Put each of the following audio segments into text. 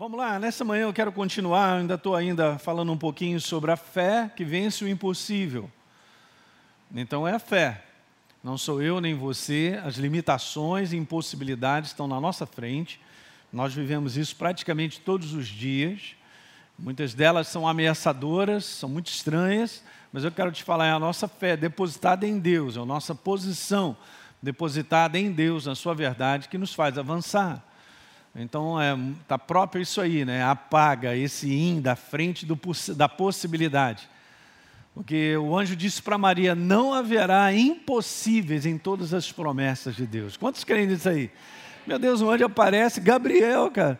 Vamos lá, nessa manhã eu quero continuar, ainda estou ainda falando um pouquinho sobre a fé que vence o impossível. Então é a fé. Não sou eu nem você, as limitações e impossibilidades estão na nossa frente. Nós vivemos isso praticamente todos os dias. Muitas delas são ameaçadoras, são muito estranhas, mas eu quero te falar, é a nossa fé depositada em Deus, é a nossa posição depositada em Deus, na sua verdade, que nos faz avançar. Então, é, tá próprio isso aí, né? Apaga esse in da frente do, da possibilidade. Porque o anjo disse para Maria: não haverá impossíveis em todas as promessas de Deus. Quantos creem nisso aí? Meu Deus, o anjo aparece, Gabriel, cara.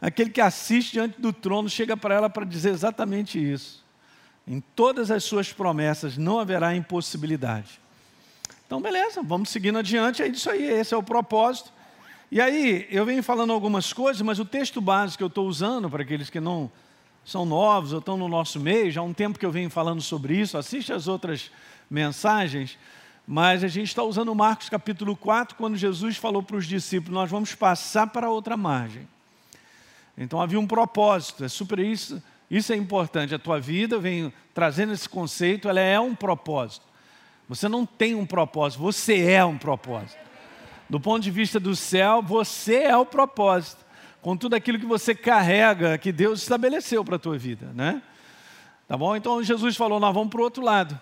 Aquele que assiste diante do trono chega para ela para dizer exatamente isso. Em todas as suas promessas não haverá impossibilidade. Então, beleza, vamos seguindo adiante, é isso aí, esse é o propósito. E aí, eu venho falando algumas coisas, mas o texto básico que eu estou usando, para aqueles que não são novos ou estão no nosso meio, já há um tempo que eu venho falando sobre isso, assiste as outras mensagens, mas a gente está usando Marcos capítulo 4, quando Jesus falou para os discípulos: Nós vamos passar para outra margem. Então havia um propósito, é super isso, isso é importante. A tua vida vem trazendo esse conceito, ela é um propósito. Você não tem um propósito, você é um propósito. Do ponto de vista do céu, você é o propósito, com tudo aquilo que você carrega, que Deus estabeleceu para a tua vida, né? Tá bom? Então Jesus falou: nós vamos para o outro lado.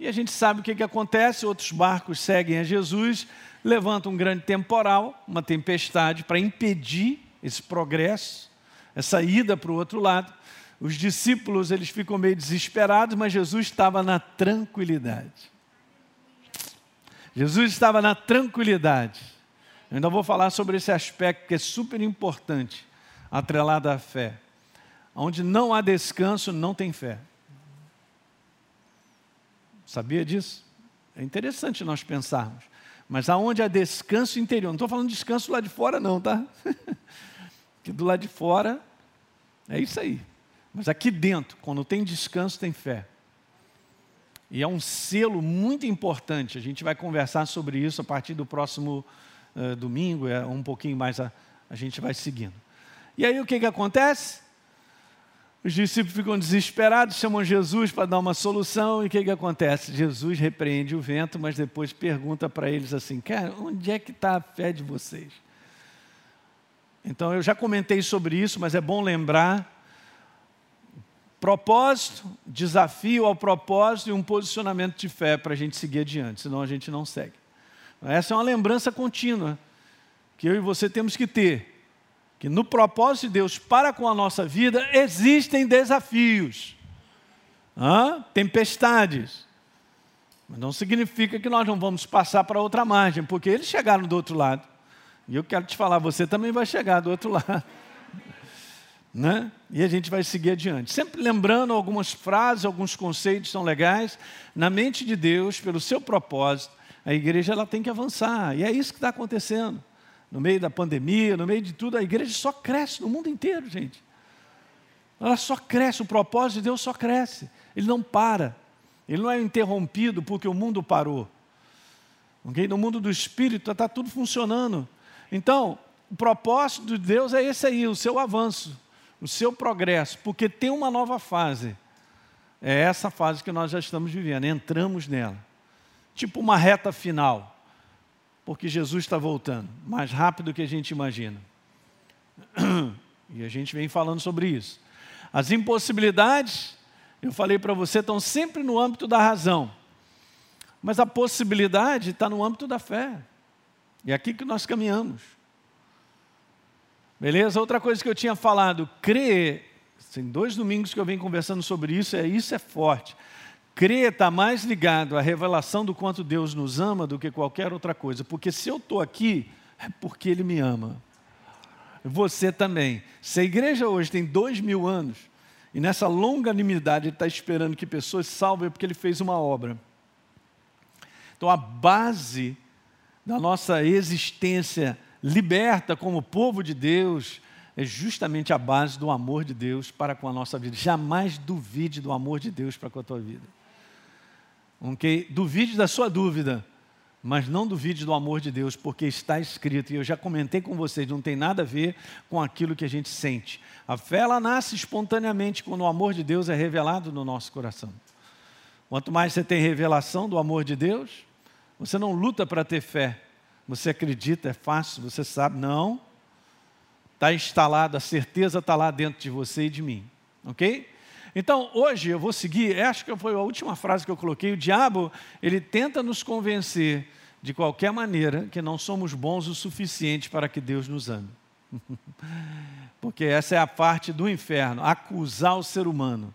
E a gente sabe o que, que acontece: outros barcos seguem a Jesus, levantam um grande temporal, uma tempestade, para impedir esse progresso, essa ida para o outro lado. Os discípulos eles ficam meio desesperados, mas Jesus estava na tranquilidade. Jesus estava na tranquilidade. Eu ainda vou falar sobre esse aspecto que é super importante, atrelado à fé. Onde não há descanso, não tem fé. Sabia disso? É interessante nós pensarmos. Mas aonde há descanso interior, não estou falando descanso lá de fora, não, tá? que do lado de fora é isso aí. Mas aqui dentro, quando tem descanso, tem fé. E é um selo muito importante. A gente vai conversar sobre isso a partir do próximo uh, domingo, é um pouquinho mais a, a gente vai seguindo. E aí o que, que acontece? Os discípulos ficam desesperados, chamam Jesus para dar uma solução, e o que, que acontece? Jesus repreende o vento, mas depois pergunta para eles assim: Cara, onde é que está a fé de vocês? Então eu já comentei sobre isso, mas é bom lembrar Propósito, desafio ao propósito e um posicionamento de fé para a gente seguir adiante, senão a gente não segue. Essa é uma lembrança contínua que eu e você temos que ter. Que no propósito de Deus para com a nossa vida existem desafios, Hã? tempestades. Mas não significa que nós não vamos passar para outra margem, porque eles chegaram do outro lado. E eu quero te falar, você também vai chegar do outro lado né? E a gente vai seguir adiante. Sempre lembrando algumas frases, alguns conceitos são legais. Na mente de Deus, pelo seu propósito, a igreja ela tem que avançar. E é isso que está acontecendo. No meio da pandemia, no meio de tudo, a igreja só cresce no mundo inteiro, gente. Ela só cresce, o propósito de Deus só cresce. Ele não para. Ele não é interrompido porque o mundo parou. Okay? No mundo do espírito está tudo funcionando. Então, o propósito de Deus é esse aí, o seu avanço o seu progresso, porque tem uma nova fase. É essa fase que nós já estamos vivendo, entramos nela. Tipo uma reta final, porque Jesus está voltando, mais rápido do que a gente imagina. E a gente vem falando sobre isso. As impossibilidades, eu falei para você, estão sempre no âmbito da razão. Mas a possibilidade está no âmbito da fé. E é aqui que nós caminhamos. Beleza? Outra coisa que eu tinha falado, crer, tem dois domingos que eu venho conversando sobre isso, é isso é forte. Crer está mais ligado à revelação do quanto Deus nos ama do que qualquer outra coisa. Porque se eu estou aqui, é porque Ele me ama. Você também. Se a igreja hoje tem dois mil anos, e nessa longanimidade Ele está esperando que pessoas salvem, é porque Ele fez uma obra. Então a base da nossa existência liberta como povo de Deus é justamente a base do amor de Deus para com a nossa vida. Jamais duvide do amor de Deus para com a tua vida. Okay? Duvide da sua dúvida, Mas não duvide do amor de Deus, porque está escrito, e eu já comentei com vocês, não tem nada a ver com aquilo que a gente sente. A fé ela nasce espontaneamente quando o amor de Deus é revelado no nosso coração. Quanto mais você tem revelação do amor de Deus, você não luta para ter fé. Você acredita, é fácil, você sabe, não. Está instalado, a certeza está lá dentro de você e de mim. Ok? Então, hoje eu vou seguir, acho que foi a última frase que eu coloquei. O diabo, ele tenta nos convencer, de qualquer maneira, que não somos bons o suficiente para que Deus nos ame. Porque essa é a parte do inferno acusar o ser humano,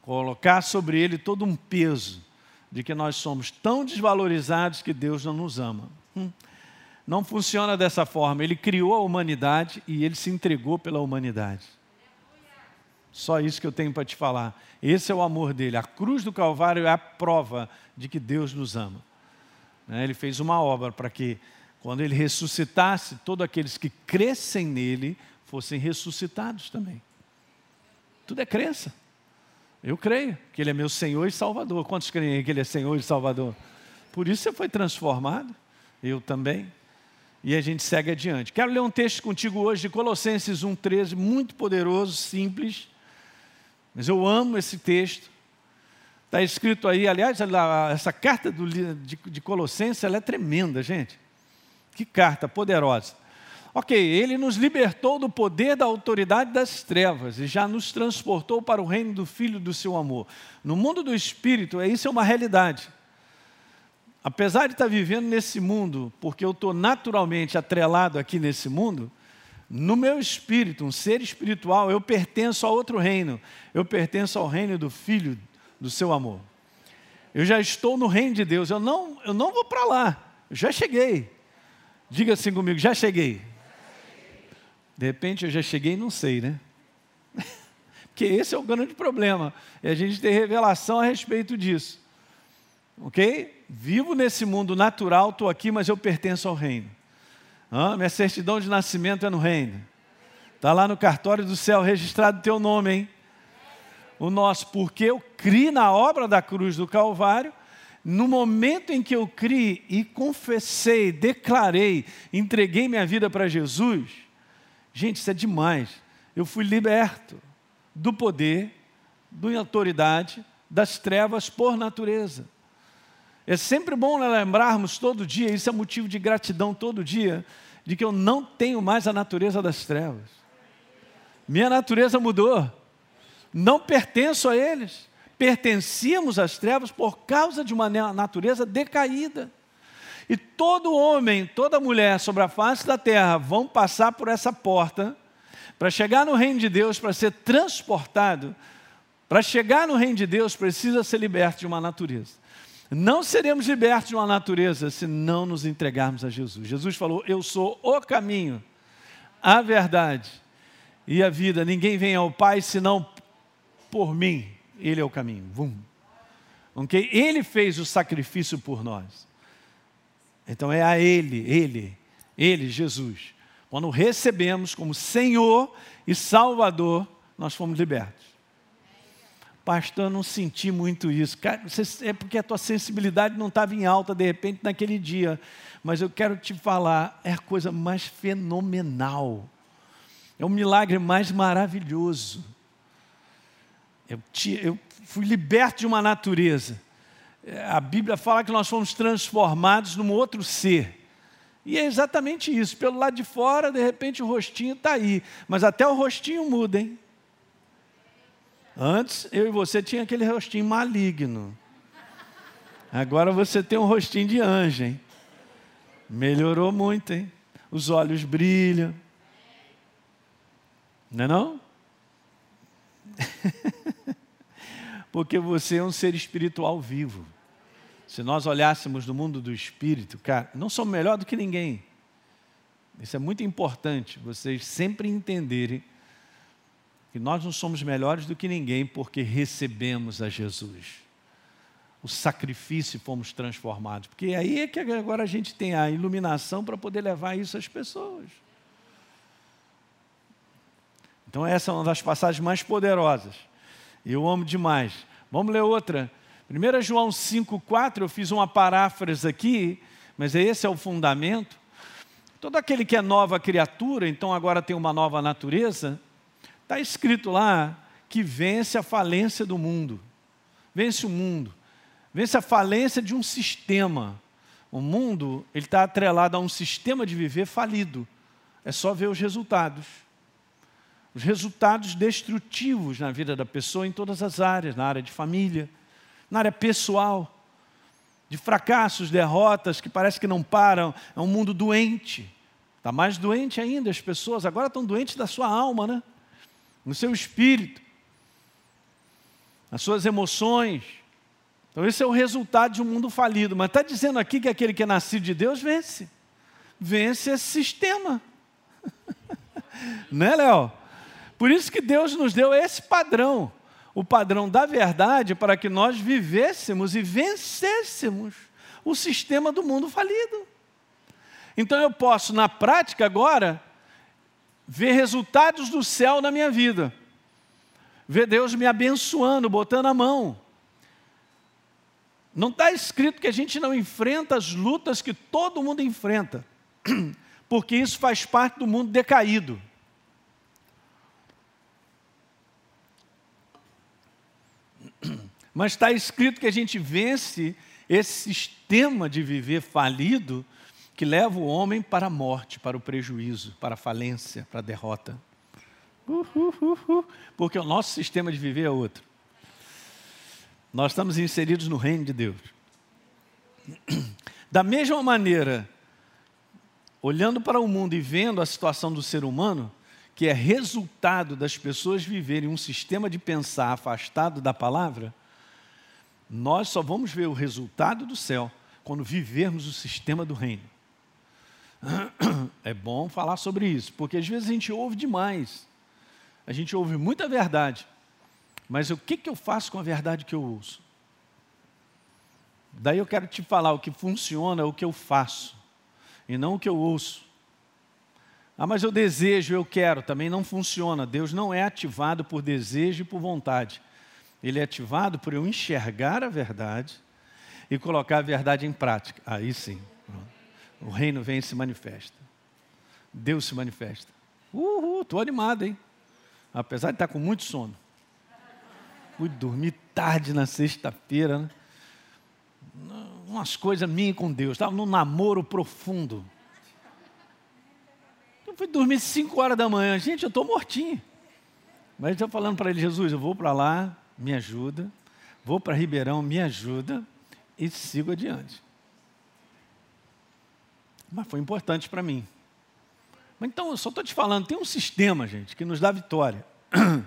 colocar sobre ele todo um peso de que nós somos tão desvalorizados que Deus não nos ama. Hum. Não funciona dessa forma. Ele criou a humanidade e ele se entregou pela humanidade. Só isso que eu tenho para te falar. Esse é o amor dele. A cruz do Calvário é a prova de que Deus nos ama. Né? Ele fez uma obra para que, quando ele ressuscitasse, todos aqueles que crescem nele fossem ressuscitados também. Tudo é crença. Eu creio que Ele é meu Senhor e Salvador. Quantos creem que Ele é Senhor e Salvador? Por isso você foi transformado, eu também. E a gente segue adiante. Quero ler um texto contigo hoje de Colossenses 1,13, muito poderoso, simples. Mas eu amo esse texto. Está escrito aí, aliás, essa carta do, de, de Colossenses ela é tremenda, gente. Que carta poderosa. Ok, ele nos libertou do poder da autoridade das trevas e já nos transportou para o reino do Filho do seu amor. No mundo do Espírito, isso é uma realidade. Apesar de estar vivendo nesse mundo, porque eu estou naturalmente atrelado aqui nesse mundo, no meu espírito, um ser espiritual, eu pertenço a outro reino. Eu pertenço ao reino do Filho do seu amor. Eu já estou no reino de Deus. Eu não, eu não vou para lá. Eu já cheguei. Diga assim comigo, já cheguei. De repente eu já cheguei e não sei, né? Porque esse é o grande problema. É a gente ter revelação a respeito disso. Ok? Vivo nesse mundo natural, estou aqui, mas eu pertenço ao reino. Ah, minha certidão de nascimento é no reino. Está lá no cartório do céu registrado teu nome, hein? O nosso, porque eu criei na obra da cruz do Calvário, no momento em que eu criei e confessei, declarei, entreguei minha vida para Jesus, gente, isso é demais. Eu fui liberto do poder, da autoridade, das trevas por natureza. É sempre bom lembrarmos todo dia, isso é motivo de gratidão todo dia, de que eu não tenho mais a natureza das trevas. Minha natureza mudou. Não pertenço a eles. Pertencíamos às trevas por causa de uma natureza decaída. E todo homem, toda mulher sobre a face da terra vão passar por essa porta para chegar no reino de Deus, para ser transportado. Para chegar no reino de Deus, precisa ser liberto de uma natureza. Não seremos libertos de uma natureza se não nos entregarmos a Jesus. Jesus falou: Eu sou o caminho, a verdade e a vida. Ninguém vem ao Pai senão por mim. Ele é o caminho. Vum. Okay? Ele fez o sacrifício por nós. Então é a Ele, Ele, Ele, Jesus. Quando recebemos como Senhor e Salvador, nós fomos libertos pastor, eu não senti muito isso. É porque a tua sensibilidade não estava em alta de repente naquele dia. Mas eu quero te falar, é a coisa mais fenomenal. É o milagre mais maravilhoso. Eu, te, eu fui liberto de uma natureza. É, a Bíblia fala que nós fomos transformados num outro ser. E é exatamente isso. Pelo lado de fora, de repente o rostinho está aí. Mas até o rostinho muda, hein? Antes eu e você tinha aquele rostinho maligno. Agora você tem um rostinho de anjo, hein? Melhorou muito, hein? Os olhos brilham. Não é não? Porque você é um ser espiritual vivo. Se nós olhássemos no mundo do espírito, cara, não somos melhor do que ninguém. Isso é muito importante, vocês sempre entenderem que nós não somos melhores do que ninguém porque recebemos a Jesus. O sacrifício e fomos transformados. Porque aí é que agora a gente tem a iluminação para poder levar isso às pessoas. Então, essa é uma das passagens mais poderosas. Eu amo demais. Vamos ler outra. 1 João 5,4, eu fiz uma paráfrase aqui, mas esse é o fundamento. Todo aquele que é nova criatura, então agora tem uma nova natureza, está escrito lá que vence a falência do mundo, vence o mundo, vence a falência de um sistema. O mundo ele está atrelado a um sistema de viver falido. É só ver os resultados. Os resultados destrutivos na vida da pessoa em todas as áreas, na área de família, na área pessoal, de fracassos, derrotas que parece que não param. É um mundo doente. Está mais doente ainda, as pessoas agora estão doentes da sua alma, né? No seu espírito, nas suas emoções. Então, esse é o resultado de um mundo falido. Mas está dizendo aqui que aquele que é nascido de Deus vence. Vence esse sistema. né, Léo? Por isso que Deus nos deu esse padrão o padrão da verdade para que nós vivêssemos e vencêssemos o sistema do mundo falido. Então eu posso, na prática agora, ver resultados do céu na minha vida, ver Deus me abençoando, botando a mão. Não está escrito que a gente não enfrenta as lutas que todo mundo enfrenta, porque isso faz parte do mundo decaído. Mas está escrito que a gente vence esse sistema de viver falido que leva o homem para a morte, para o prejuízo, para a falência, para a derrota. Uh, uh, uh, Porque o nosso sistema de viver é outro. Nós estamos inseridos no reino de Deus. Da mesma maneira, olhando para o mundo e vendo a situação do ser humano, que é resultado das pessoas viverem um sistema de pensar afastado da palavra, nós só vamos ver o resultado do céu quando vivermos o sistema do reino. É bom falar sobre isso, porque às vezes a gente ouve demais. A gente ouve muita verdade. Mas o que, que eu faço com a verdade que eu ouço? Daí eu quero te falar o que funciona, o que eu faço, e não o que eu ouço. Ah, mas eu desejo, eu quero, também não funciona. Deus não é ativado por desejo e por vontade. Ele é ativado por eu enxergar a verdade e colocar a verdade em prática. Aí sim, o reino vem e se manifesta. Deus se manifesta. Uhul, estou animado, hein? Apesar de estar com muito sono. Fui dormir tarde na sexta-feira, né? Umas coisas minhas com Deus. Estava num namoro profundo. Eu fui dormir 5 horas da manhã. Gente, eu estou mortinho. Mas estou falando para ele, Jesus, eu vou para lá, me ajuda, vou para Ribeirão, me ajuda e sigo adiante. Mas foi importante para mim. Mas então, eu só estou te falando, tem um sistema, gente, que nos dá vitória.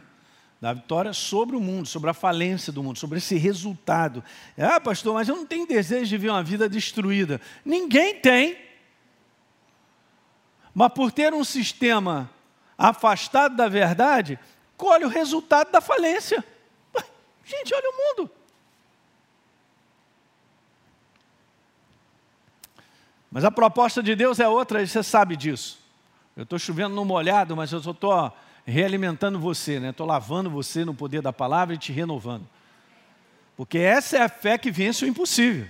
dá vitória sobre o mundo, sobre a falência do mundo, sobre esse resultado. Ah, pastor, mas eu não tenho desejo de ver uma vida destruída. Ninguém tem. Mas por ter um sistema afastado da verdade, colhe o resultado da falência. Gente, olha o mundo. Mas a proposta de Deus é outra, e você sabe disso. Eu estou chovendo no molhado, mas eu só estou realimentando você, né? Estou lavando você no poder da palavra e te renovando. Porque essa é a fé que vence o impossível.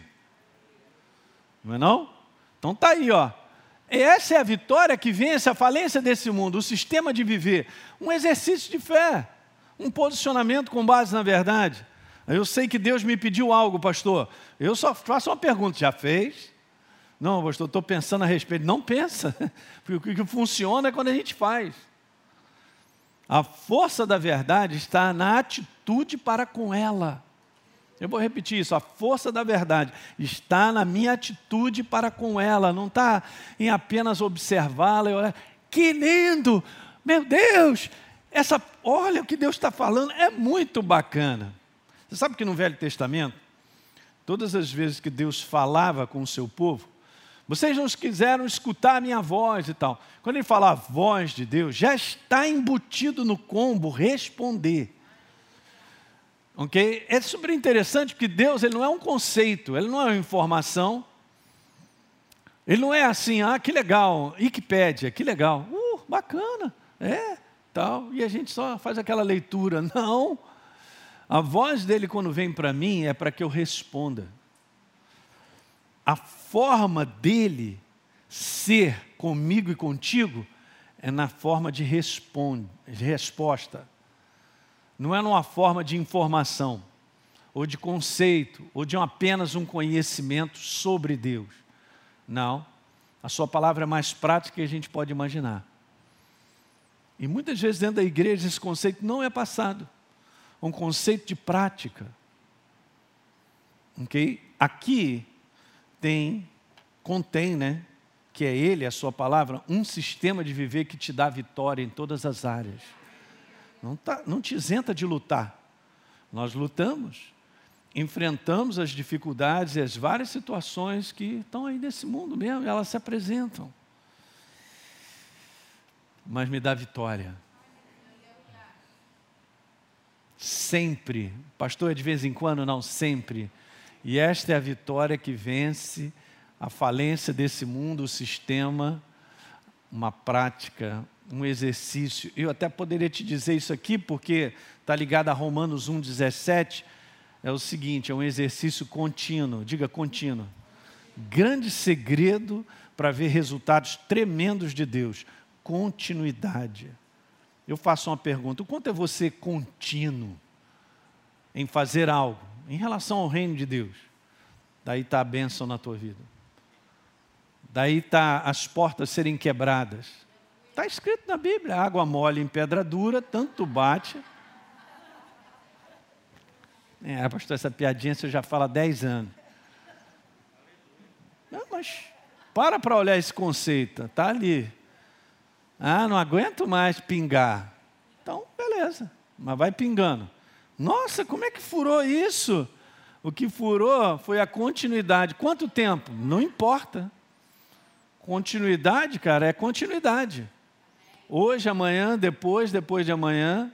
Não é não? Então tá aí, ó. Essa é a vitória que vence a falência desse mundo, o sistema de viver. Um exercício de fé um posicionamento com base na verdade. Eu sei que Deus me pediu algo, pastor. Eu só faço uma pergunta: já fez? Não, pastor, estou pensando a respeito. Não pensa, porque o que funciona é quando a gente faz. A força da verdade está na atitude para com ela. Eu vou repetir isso: a força da verdade está na minha atitude para com ela, não está em apenas observá-la e olhar. Que lindo! Meu Deus, essa, olha o que Deus está falando, é muito bacana. Você sabe que no Velho Testamento, todas as vezes que Deus falava com o seu povo, vocês não quiseram escutar a minha voz e tal. Quando ele fala a voz de Deus, já está embutido no combo responder. Ok? É super interessante porque Deus ele não é um conceito, ele não é uma informação. Ele não é assim, ah, que legal, Wikipédia, que legal, uh, bacana, é tal, e a gente só faz aquela leitura. Não. A voz dele, quando vem para mim, é para que eu responda. A forma dele ser comigo e contigo é na forma de, responde, de resposta. Não é numa forma de informação, ou de conceito, ou de apenas um conhecimento sobre Deus. Não. A sua palavra é mais prática que a gente pode imaginar. E muitas vezes dentro da igreja esse conceito não é passado. Um conceito de prática. Ok? Aqui tem, contém, né? Que é Ele, a Sua palavra, um sistema de viver que te dá vitória em todas as áreas. Não, tá, não te isenta de lutar. Nós lutamos, enfrentamos as dificuldades e as várias situações que estão aí nesse mundo mesmo, elas se apresentam. Mas me dá vitória. Sempre. Pastor, é de vez em quando? Não, sempre. E esta é a vitória que vence a falência desse mundo, o sistema, uma prática, um exercício. Eu até poderia te dizer isso aqui, porque está ligado a Romanos 1,17. É o seguinte: é um exercício contínuo, diga contínuo. Grande segredo para ver resultados tremendos de Deus: continuidade. Eu faço uma pergunta: o quanto é você contínuo em fazer algo? Em relação ao reino de Deus. Daí está a bênção na tua vida. Daí está as portas serem quebradas. Está escrito na Bíblia: água mole em pedra dura, tanto bate. É, pastor, essa piadinha você já fala há 10 anos. Não, mas para para olhar esse conceito, está ali. Ah, não aguento mais pingar. Então, beleza, mas vai pingando. Nossa, como é que furou isso? O que furou foi a continuidade. Quanto tempo? Não importa. Continuidade, cara, é continuidade. Hoje, amanhã, depois, depois de amanhã,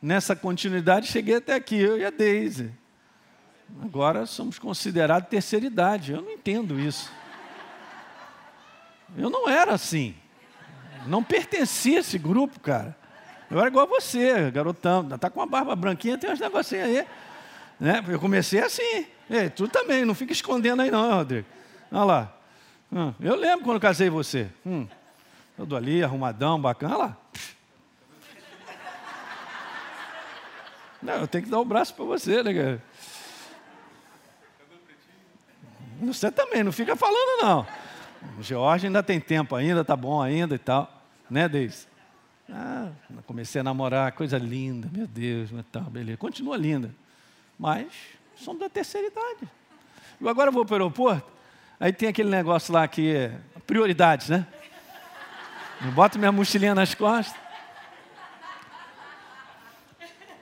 nessa continuidade cheguei até aqui, eu e a Deise. Agora somos considerados terceira idade. Eu não entendo isso. Eu não era assim. Não pertencia a esse grupo, cara. Eu era igual a você, garotão. Tá com uma barba branquinha, tem uns negocinhos aí. Né? Eu comecei assim. Ei, tu também, não fica escondendo aí não, Rodrigo. Olha lá. Hum, eu lembro quando casei você. Hum, todo ali, arrumadão, bacana. Olha lá. Não, eu tenho que dar o braço para você, né, cara? Você também, não fica falando não. George ainda tem tempo ainda, tá bom ainda e tal. Né, Deise? Ah, comecei a namorar, coisa linda, meu Deus, tá, beleza. Continua linda. Mas somos da terceira idade. Eu agora vou para o aeroporto, aí tem aquele negócio lá que é prioridades, né? Eu boto minha mochilinha nas costas.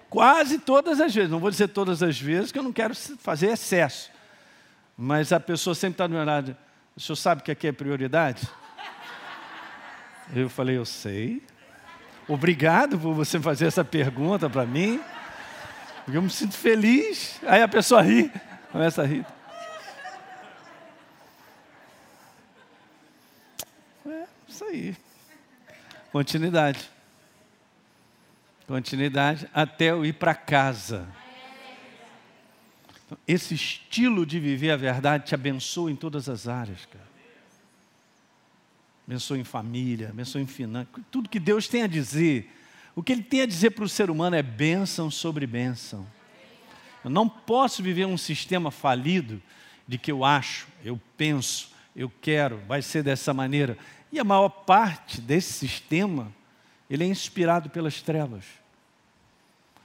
Quase todas as vezes, não vou dizer todas as vezes, que eu não quero fazer excesso. Mas a pessoa sempre está do meu lado. O senhor sabe que aqui é prioridade? Eu falei, eu sei. Obrigado por você fazer essa pergunta para mim. Eu me sinto feliz. Aí a pessoa ri, começa a rir. É, isso aí. Continuidade. Continuidade até eu ir para casa. Esse estilo de viver a verdade te abençoa em todas as áreas, cara abençoe em família, abençoe em finanças, tudo que Deus tem a dizer. O que Ele tem a dizer para o ser humano é bênção sobre bênção. Eu não posso viver um sistema falido de que eu acho, eu penso, eu quero, vai ser dessa maneira. E a maior parte desse sistema, ele é inspirado pelas trevas.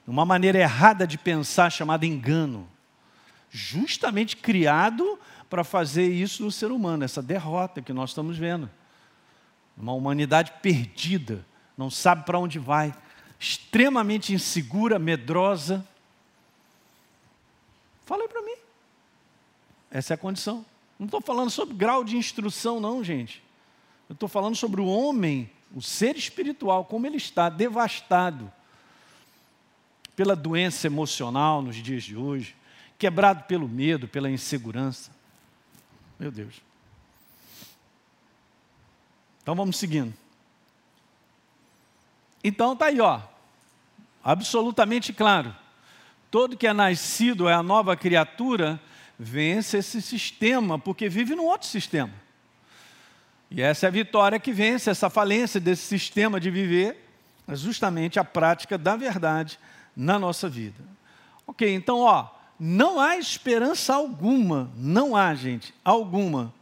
Uma maneira errada de pensar chamada engano. Justamente criado para fazer isso no ser humano, essa derrota que nós estamos vendo. Uma humanidade perdida, não sabe para onde vai, extremamente insegura, medrosa. Fala aí para mim. Essa é a condição. Não estou falando sobre grau de instrução, não, gente. Eu estou falando sobre o homem, o ser espiritual, como ele está devastado pela doença emocional nos dias de hoje, quebrado pelo medo, pela insegurança. Meu Deus. Então vamos seguindo. Então tá aí, ó. Absolutamente claro. Todo que é nascido é a nova criatura, vence esse sistema, porque vive num outro sistema. E essa é a vitória que vence essa falência desse sistema de viver, é justamente a prática da verdade na nossa vida. Ok, então, ó, não há esperança alguma, não há, gente, alguma,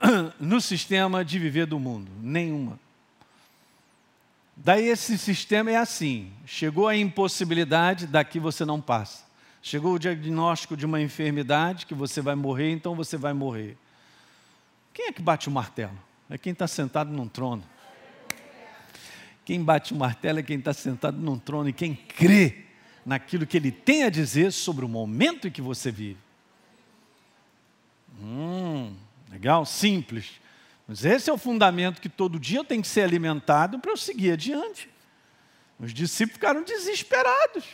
no sistema de viver do mundo, nenhuma. Daí esse sistema é assim: chegou a impossibilidade, daqui você não passa. Chegou o diagnóstico de uma enfermidade que você vai morrer, então você vai morrer. Quem é que bate o martelo? É quem está sentado num trono. Quem bate o martelo é quem está sentado num trono e quem crê naquilo que ele tem a dizer sobre o momento em que você vive. Hum, legal, simples. Mas esse é o fundamento que todo dia eu tenho que ser alimentado para eu seguir adiante. Os discípulos ficaram desesperados.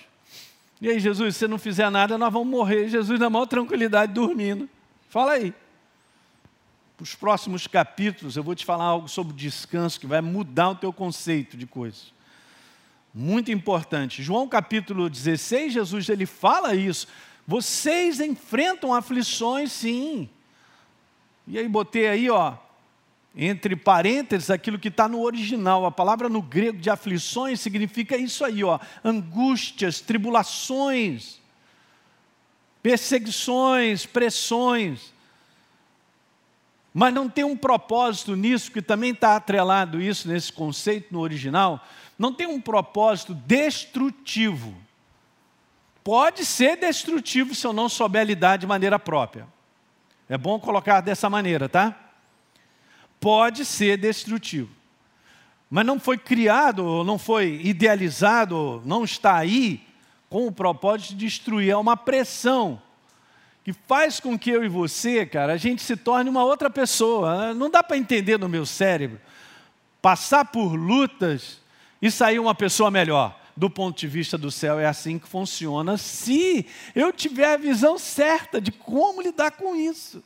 E aí, Jesus, se você não fizer nada, nós vamos morrer. Jesus, na maior tranquilidade, dormindo. Fala aí. Os próximos capítulos eu vou te falar algo sobre descanso que vai mudar o teu conceito de coisas. Muito importante. João capítulo 16, Jesus ele fala isso. Vocês enfrentam aflições, sim. E aí botei aí, ó, entre parênteses, aquilo que está no original. A palavra no grego de aflições significa isso aí, ó, angústias, tribulações, perseguições, pressões. Mas não tem um propósito nisso, que também está atrelado isso nesse conceito no original, não tem um propósito destrutivo. Pode ser destrutivo se eu não souber lidar de maneira própria. É bom colocar dessa maneira, tá? pode ser destrutivo. Mas não foi criado, não foi idealizado, não está aí com o propósito de destruir. É uma pressão que faz com que eu e você, cara, a gente se torne uma outra pessoa. Não dá para entender no meu cérebro passar por lutas e sair uma pessoa melhor. Do ponto de vista do céu, é assim que funciona, se eu tiver a visão certa de como lidar com isso.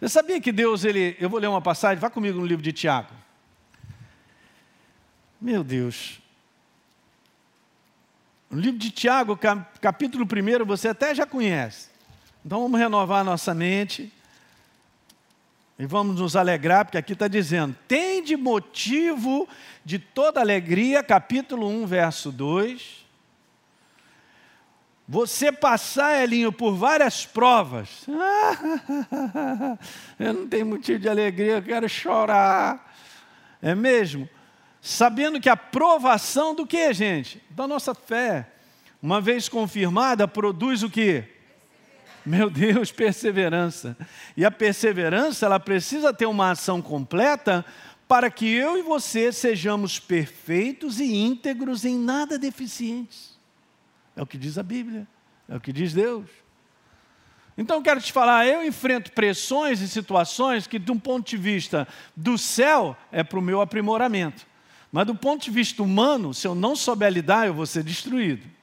Você sabia que Deus, ele, eu vou ler uma passagem, vá comigo no livro de Tiago. Meu Deus. O livro de Tiago, capítulo 1, você até já conhece. Então vamos renovar nossa mente. E vamos nos alegrar, porque aqui está dizendo: tem de motivo de toda alegria, capítulo 1, verso 2 você passar, Elinho, por várias provas. eu não tenho motivo de alegria, eu quero chorar. É mesmo? Sabendo que a provação do que, gente? Da nossa fé. Uma vez confirmada, produz o que? Meu Deus, perseverança. E a perseverança, ela precisa ter uma ação completa para que eu e você sejamos perfeitos e íntegros em nada deficientes. É o que diz a Bíblia, é o que diz Deus. Então quero te falar, eu enfrento pressões e situações que, de um ponto de vista do céu, é para o meu aprimoramento. Mas do ponto de vista humano, se eu não souber lidar, eu vou ser destruído.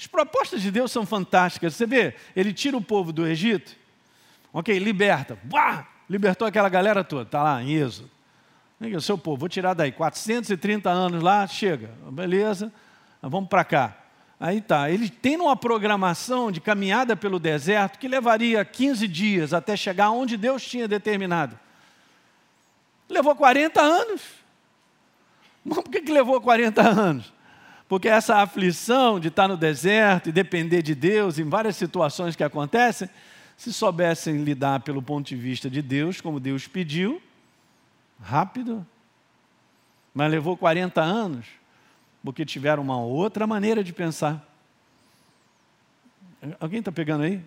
As propostas de Deus são fantásticas. Você vê, ele tira o povo do Egito, ok, liberta, Uá! libertou aquela galera toda, está lá em Êxodo. O seu povo, vou tirar daí, 430 anos lá, chega, beleza, vamos para cá. Aí tá, ele tem uma programação de caminhada pelo deserto que levaria 15 dias até chegar onde Deus tinha determinado. Levou 40 anos. Mas por que, que levou 40 anos? Porque essa aflição de estar no deserto e depender de Deus em várias situações que acontecem, se soubessem lidar pelo ponto de vista de Deus, como Deus pediu, rápido. Mas levou 40 anos porque tiveram uma outra maneira de pensar. Alguém está pegando aí?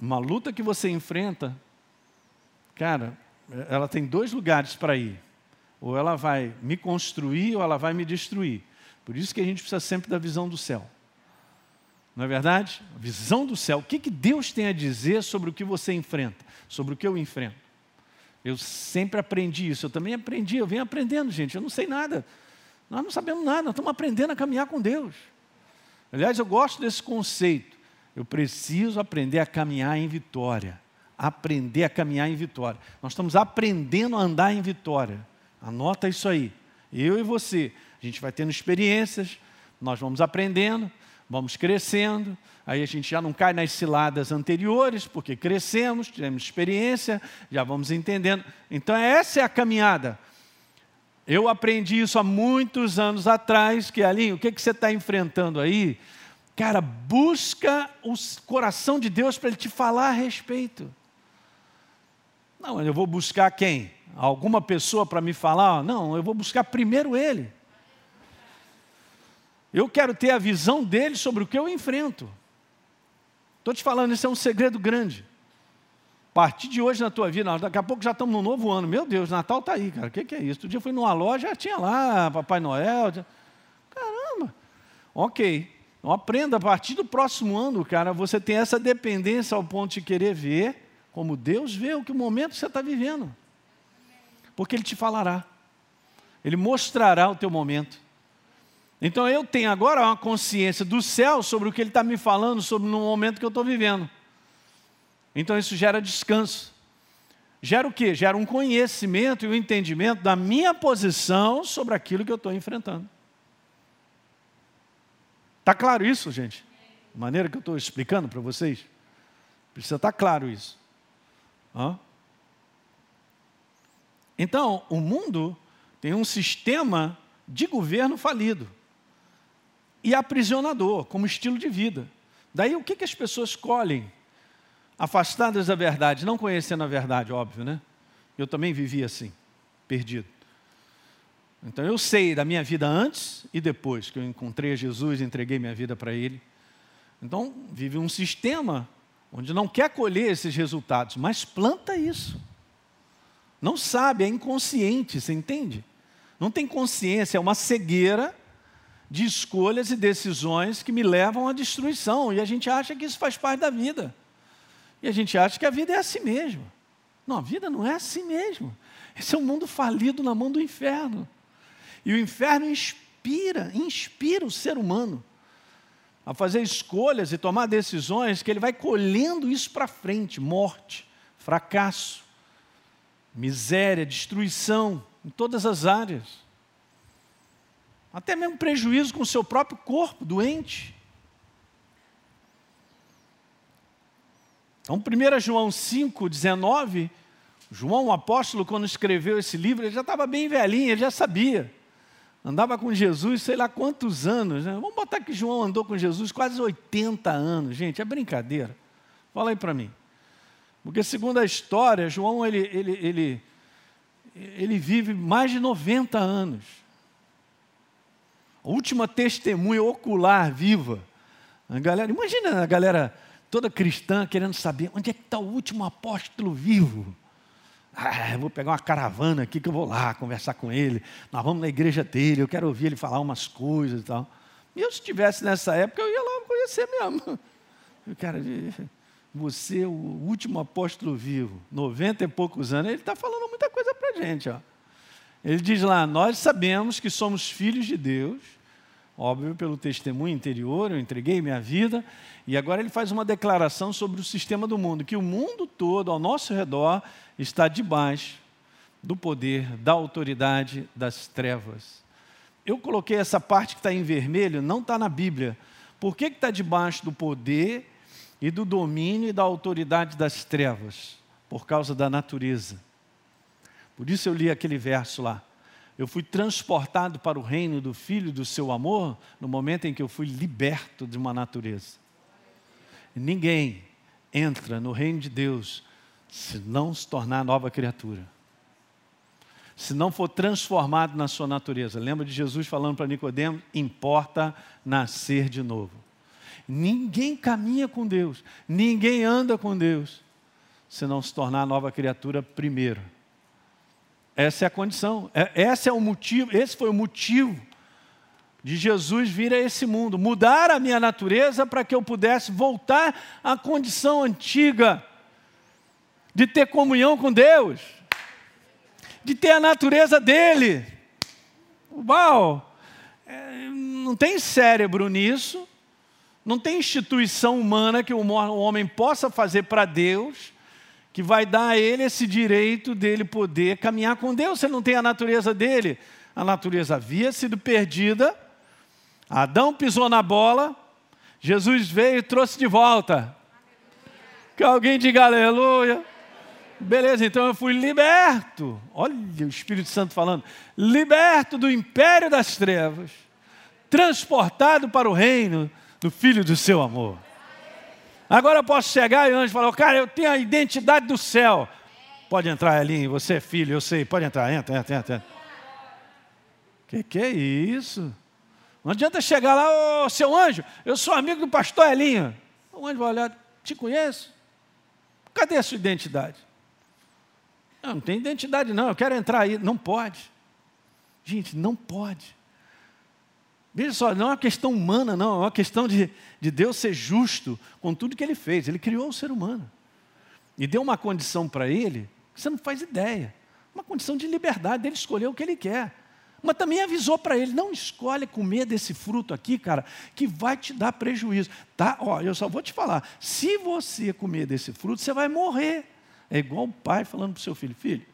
Uma luta que você enfrenta, cara, ela tem dois lugares para ir. Ou ela vai me construir ou ela vai me destruir. Por isso que a gente precisa sempre da visão do céu. Não é verdade? A visão do céu. O que, que Deus tem a dizer sobre o que você enfrenta, sobre o que eu enfrento? Eu sempre aprendi isso. Eu também aprendi, eu venho aprendendo, gente. Eu não sei nada. Nós não sabemos nada, nós estamos aprendendo a caminhar com Deus. Aliás, eu gosto desse conceito. Eu preciso aprender a caminhar em vitória. Aprender a caminhar em vitória. Nós estamos aprendendo a andar em vitória. Anota isso aí. Eu e você. A gente vai tendo experiências, nós vamos aprendendo, vamos crescendo, aí a gente já não cai nas ciladas anteriores, porque crescemos, tivemos experiência, já vamos entendendo. Então, essa é a caminhada. Eu aprendi isso há muitos anos atrás, que Alinho, o que, que você está enfrentando aí? Cara, busca o coração de Deus para Ele te falar a respeito. Não, eu vou buscar quem? Alguma pessoa para me falar? Não, eu vou buscar primeiro Ele. Eu quero ter a visão dele sobre o que eu enfrento. Estou te falando, isso é um segredo grande. A partir de hoje na tua vida, daqui a pouco já estamos no novo ano. Meu Deus, Natal está aí, cara. O que, que, é isso? Outro dia eu fui numa loja, tinha lá Papai Noel. Caramba. Ok. Então aprenda, a partir do próximo ano, cara, você tem essa dependência ao ponto de querer ver como Deus vê o que o momento você está vivendo. Porque Ele te falará. Ele mostrará o teu momento. Então eu tenho agora uma consciência do céu sobre o que ele está me falando sobre no momento que eu estou vivendo. Então isso gera descanso. Gera o quê? Gera um conhecimento e um entendimento da minha posição sobre aquilo que eu estou enfrentando. Está claro isso, gente? A maneira que eu estou explicando para vocês? Precisa estar tá claro isso. Hã? Então, o mundo tem um sistema de governo falido e aprisionador como estilo de vida. Daí o que, que as pessoas escolhem? Afastadas da verdade, não conhecendo a verdade, óbvio, né? Eu também vivi assim, perdido. Então eu sei da minha vida antes e depois que eu encontrei Jesus, entreguei minha vida para Ele. Então vive um sistema onde não quer colher esses resultados, mas planta isso. Não sabe, é inconsciente, você entende? Não tem consciência, é uma cegueira de escolhas e decisões que me levam à destruição. E a gente acha que isso faz parte da vida. E a gente acha que a vida é assim mesmo. Não, a vida não é assim mesmo. Esse é um mundo falido na mão do inferno. E o inferno inspira, inspira o ser humano a fazer escolhas e tomar decisões que ele vai colhendo isso para frente: morte, fracasso, miséria, destruição, em todas as áreas até mesmo prejuízo com o seu próprio corpo doente. Então, 1 João 5, 19, João, o apóstolo, quando escreveu esse livro, ele já estava bem velhinho, ele já sabia. Andava com Jesus sei lá quantos anos. Né? Vamos botar que João andou com Jesus quase 80 anos. Gente, é brincadeira. Fala aí para mim. Porque segundo a história, João ele, ele, ele, ele vive mais de 90 anos última testemunha ocular viva. A galera, imagina a galera toda cristã querendo saber onde é que está o último apóstolo vivo. Ah, vou pegar uma caravana aqui que eu vou lá conversar com ele. Nós vamos na igreja dele, eu quero ouvir ele falar umas coisas e tal. E eu, se estivesse nessa época, eu ia lá conhecer mesmo. Cara, você, o último apóstolo vivo, 90 e poucos anos, ele está falando muita coisa para a gente. Ó. Ele diz lá: Nós sabemos que somos filhos de Deus óbvio, pelo testemunho interior, eu entreguei minha vida, e agora ele faz uma declaração sobre o sistema do mundo, que o mundo todo ao nosso redor está debaixo do poder, da autoridade das trevas. Eu coloquei essa parte que está em vermelho, não está na Bíblia. Por que está debaixo do poder e do domínio e da autoridade das trevas? Por causa da natureza. Por isso eu li aquele verso lá. Eu fui transportado para o reino do Filho do seu amor no momento em que eu fui liberto de uma natureza. Ninguém entra no reino de Deus se não se tornar nova criatura. Se não for transformado na sua natureza. Lembra de Jesus falando para Nicodemos? Importa nascer de novo. Ninguém caminha com Deus, ninguém anda com Deus, se não se tornar nova criatura primeiro. Essa é a condição. É, esse é o motivo, esse foi o motivo de Jesus vir a esse mundo, mudar a minha natureza para que eu pudesse voltar à condição antiga de ter comunhão com Deus, de ter a natureza dele. Uau! É, não tem cérebro nisso, não tem instituição humana que o homem possa fazer para Deus que vai dar a ele esse direito dele poder caminhar com Deus. Você não tem a natureza dele. A natureza havia sido perdida. Adão pisou na bola. Jesus veio e trouxe de volta. Que alguém diga aleluia. Beleza, então eu fui liberto. Olha o Espírito Santo falando. Liberto do império das trevas, transportado para o reino do Filho do seu amor. Agora eu posso chegar e antes falar, cara, eu tenho a identidade do céu. Pode entrar ali, você é filho, eu sei, pode entrar, entra, entra, entra. Que que é isso? Não adianta chegar lá, ô seu anjo, eu sou amigo do pastor Elinho. O anjo vai olhar, te conheço? Cadê a sua identidade? Não, não tem identidade não, eu quero entrar aí. Não pode. Gente, não pode. Veja só, não é uma questão humana, não, é uma questão de, de Deus ser justo com tudo que ele fez. Ele criou o ser humano. E deu uma condição para ele que você não faz ideia. Uma condição de liberdade, dele escolher o que ele quer. Mas também avisou para ele: não escolhe comer desse fruto aqui, cara, que vai te dar prejuízo. Tá? Ó, eu só vou te falar: se você comer desse fruto, você vai morrer. É igual o pai falando para o seu filho: filho,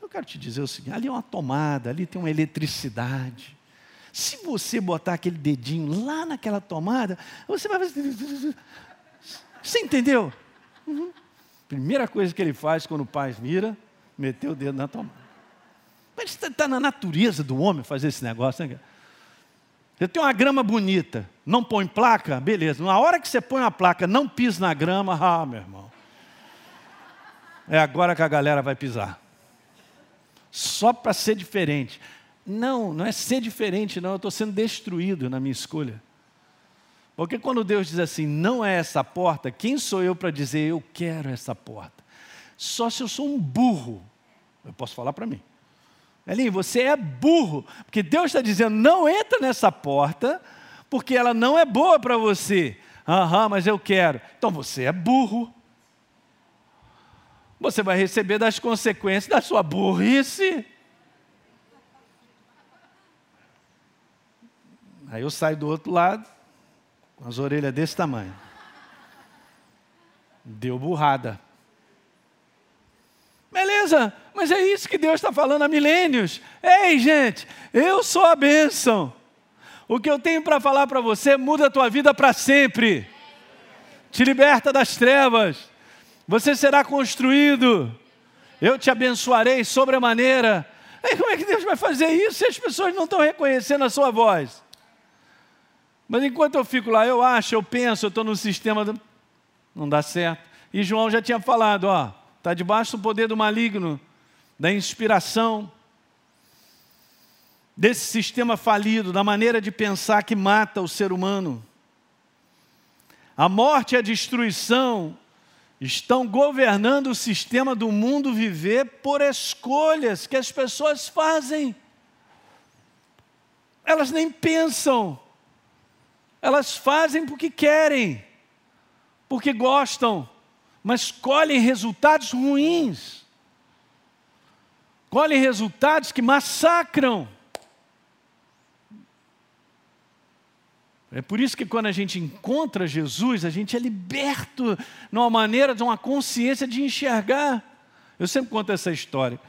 eu quero te dizer o seguinte: ali é uma tomada, ali tem uma eletricidade. Se você botar aquele dedinho lá naquela tomada, você vai fazer. Você entendeu? Uhum. Primeira coisa que ele faz quando o pai vira, meter o dedo na tomada. Mas está tá na natureza do homem fazer esse negócio, né? Você tem uma grama bonita, não põe placa, beleza. Na hora que você põe uma placa, não pisa na grama, ah, meu irmão. É agora que a galera vai pisar. Só para ser diferente. Não, não é ser diferente, não. Eu estou sendo destruído na minha escolha. Porque quando Deus diz assim, não é essa porta, quem sou eu para dizer eu quero essa porta? Só se eu sou um burro. Eu posso falar para mim. Elinho, você é burro, porque Deus está dizendo: não entra nessa porta, porque ela não é boa para você. Aham, mas eu quero. Então você é burro. Você vai receber das consequências da sua burrice. Aí eu saio do outro lado, com as orelhas desse tamanho. Deu burrada. Beleza, mas é isso que Deus está falando há milênios. Ei, gente, eu sou a bênção. O que eu tenho para falar para você muda a tua vida para sempre. Te liberta das trevas. Você será construído. Eu te abençoarei sobremaneira. Ei, como é que Deus vai fazer isso se as pessoas não estão reconhecendo a sua voz? Mas enquanto eu fico lá, eu acho, eu penso, eu estou no sistema. Do... Não dá certo. E João já tinha falado, ó, está debaixo do poder do maligno, da inspiração, desse sistema falido, da maneira de pensar que mata o ser humano. A morte e a destruição estão governando o sistema do mundo viver por escolhas que as pessoas fazem. Elas nem pensam, elas fazem porque querem, porque gostam mas colhem resultados ruins, colhem resultados que massacram. É por isso que quando a gente encontra Jesus, a gente é liberto numa maneira, de uma consciência de enxergar. Eu sempre conto essa história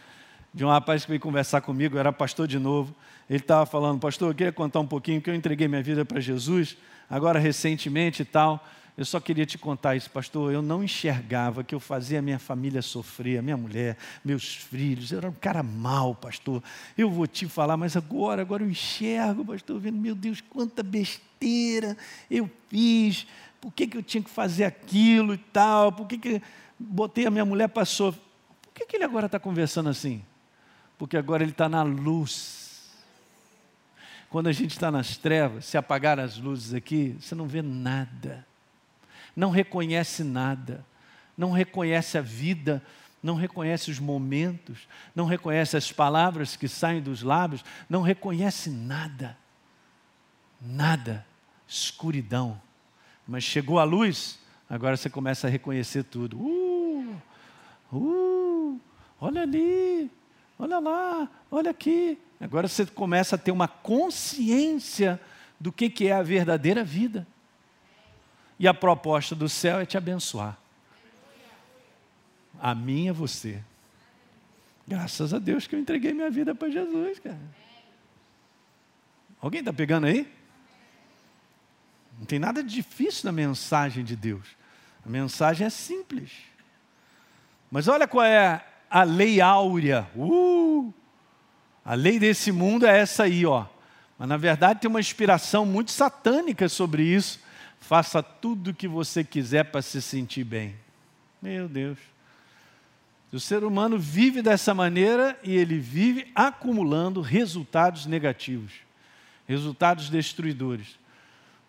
de um rapaz que veio conversar comigo, era pastor de novo. Ele estava falando, pastor, eu queria contar um pouquinho que eu entreguei minha vida para Jesus, agora recentemente e tal. Eu só queria te contar isso, pastor. Eu não enxergava que eu fazia a minha família sofrer, a minha mulher, meus filhos. Eu era um cara mau, pastor. Eu vou te falar, mas agora, agora eu enxergo, pastor, vendo, meu Deus, quanta besteira eu fiz. Por que, que eu tinha que fazer aquilo e tal? Por que, que botei a minha mulher para sofrer? Por que, que ele agora está conversando assim? Porque agora ele está na luz. Quando a gente está nas trevas, se apagar as luzes aqui, você não vê nada não reconhece nada, não reconhece a vida, não reconhece os momentos, não reconhece as palavras que saem dos lábios, não reconhece nada. Nada. Escuridão. Mas chegou a luz, agora você começa a reconhecer tudo. Uh, uh, olha ali, olha lá, olha aqui. Agora você começa a ter uma consciência do que, que é a verdadeira vida. E a proposta do céu é te abençoar. A mim e a você. Graças a Deus que eu entreguei minha vida para Jesus, cara. Alguém está pegando aí? tem nada difícil na mensagem de Deus. A mensagem é simples. Mas olha qual é a lei áurea. Uh! A lei desse mundo é essa aí, ó. Mas na verdade tem uma inspiração muito satânica sobre isso. Faça tudo o que você quiser para se sentir bem. Meu Deus. O ser humano vive dessa maneira e ele vive acumulando resultados negativos, resultados destruidores.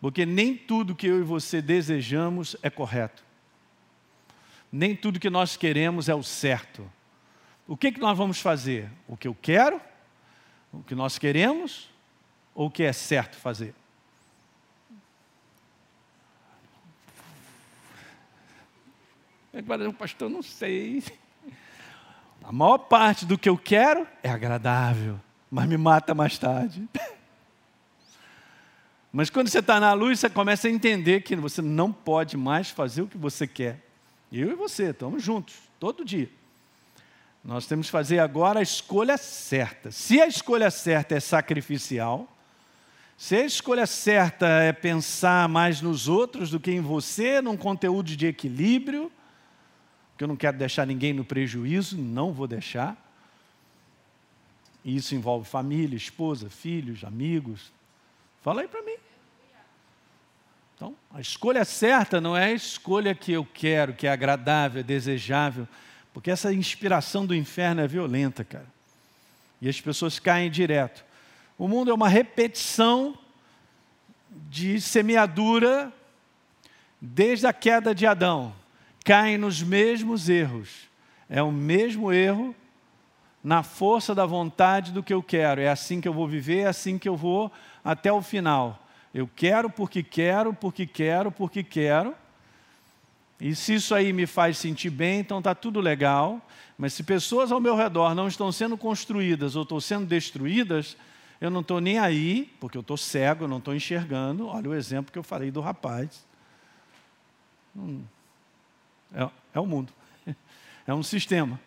Porque nem tudo que eu e você desejamos é correto. Nem tudo que nós queremos é o certo. O que, que nós vamos fazer? O que eu quero? O que nós queremos? Ou o que é certo fazer? Agora, pastor, não sei. A maior parte do que eu quero é agradável, mas me mata mais tarde. Mas quando você está na luz, você começa a entender que você não pode mais fazer o que você quer. Eu e você, estamos juntos, todo dia. Nós temos que fazer agora a escolha certa. Se a escolha certa é sacrificial, se a escolha certa é pensar mais nos outros do que em você, num conteúdo de equilíbrio, que eu não quero deixar ninguém no prejuízo, não vou deixar. Isso envolve família, esposa, filhos, amigos. Fala aí para mim. Então, a escolha certa não é a escolha que eu quero, que é agradável, é desejável, porque essa inspiração do inferno é violenta, cara. E as pessoas caem direto. O mundo é uma repetição de semeadura desde a queda de Adão caem nos mesmos erros. É o mesmo erro na força da vontade do que eu quero. É assim que eu vou viver, é assim que eu vou até o final. Eu quero porque quero, porque quero, porque quero. E se isso aí me faz sentir bem, então está tudo legal. Mas se pessoas ao meu redor não estão sendo construídas ou estão sendo destruídas, eu não estou nem aí, porque eu estou cego, eu não estou enxergando. Olha o exemplo que eu falei do rapaz. Hum, é, é o mundo. É um sistema.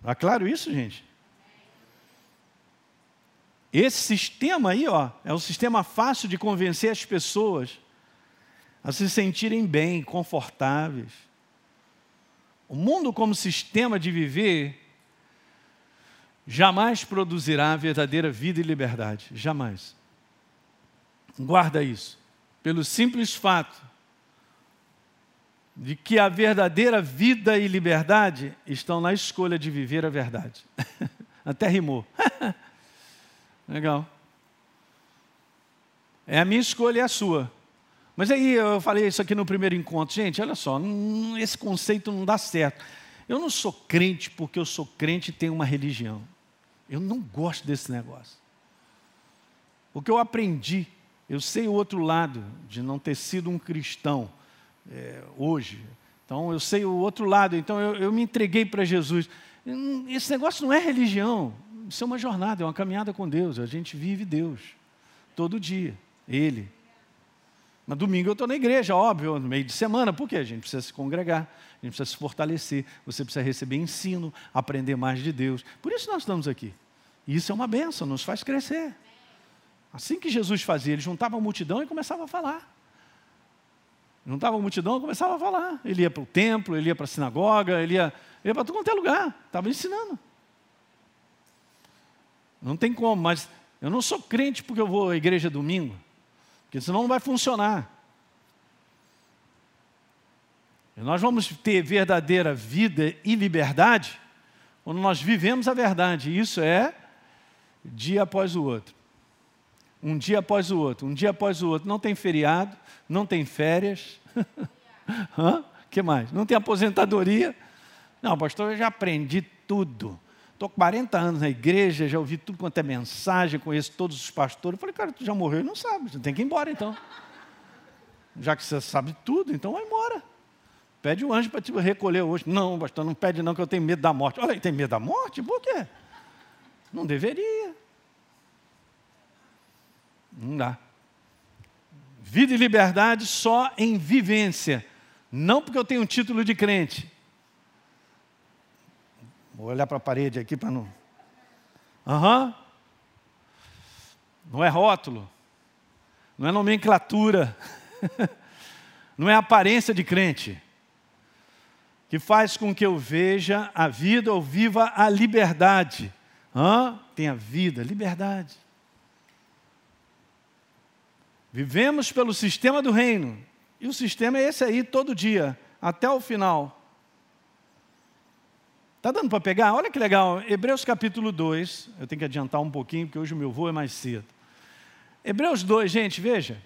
Está claro isso, gente? Esse sistema aí, ó, é um sistema fácil de convencer as pessoas a se sentirem bem, confortáveis. O mundo como sistema de viver jamais produzirá verdadeira vida e liberdade, jamais. Guarda isso. Pelo simples fato de que a verdadeira vida e liberdade estão na escolha de viver a verdade. Até rimou. Legal. É a minha escolha e a sua. Mas aí eu falei isso aqui no primeiro encontro. Gente, olha só, esse conceito não dá certo. Eu não sou crente porque eu sou crente e tenho uma religião. Eu não gosto desse negócio. O que eu aprendi, eu sei o outro lado de não ter sido um cristão é, hoje. Então eu sei o outro lado, então eu, eu me entreguei para Jesus. Hum, esse negócio não é religião, isso é uma jornada, é uma caminhada com Deus. A gente vive Deus todo dia, Ele. Mas domingo eu estou na igreja, óbvio, no meio de semana, porque a gente precisa se congregar, a gente precisa se fortalecer, você precisa receber ensino, aprender mais de Deus. Por isso nós estamos aqui. E isso é uma benção, nos faz crescer. Assim que Jesus fazia, ele juntava a multidão e começava a falar. Estava a multidão, começava a falar. Ele ia para o templo, ele ia para a sinagoga, ele ia, ia para todo quanto é lugar. Estava ensinando. Não tem como, mas eu não sou crente porque eu vou à igreja domingo, porque senão não vai funcionar. E nós vamos ter verdadeira vida e liberdade quando nós vivemos a verdade. Isso é dia após o outro. Um dia após o outro, um dia após o outro. Não tem feriado, não tem férias. O que mais? Não tem aposentadoria. Não, pastor, eu já aprendi tudo. Estou com 40 anos na igreja, já ouvi tudo quanto é mensagem, conheço todos os pastores. Eu falei, cara, tu já morreu e não sabe, você tem que ir embora então. Já que você sabe tudo, então vai embora. Pede o anjo para te recolher hoje. Não, pastor, não pede não, que eu tenho medo da morte. Olha, tem medo da morte? Por quê? Não deveria. Não dá. Vida e liberdade só em vivência, não porque eu tenho um título de crente. Vou olhar para a parede aqui para não. Aham. Uhum. Não é rótulo. não é nomenclatura, não é aparência de crente, que faz com que eu veja a vida ou viva a liberdade. Hã? Tem a vida, liberdade. Vivemos pelo sistema do reino. E o sistema é esse aí todo dia, até o final. Está dando para pegar? Olha que legal. Hebreus capítulo 2. Eu tenho que adiantar um pouquinho, porque hoje o meu voo é mais cedo. Hebreus 2, gente, veja.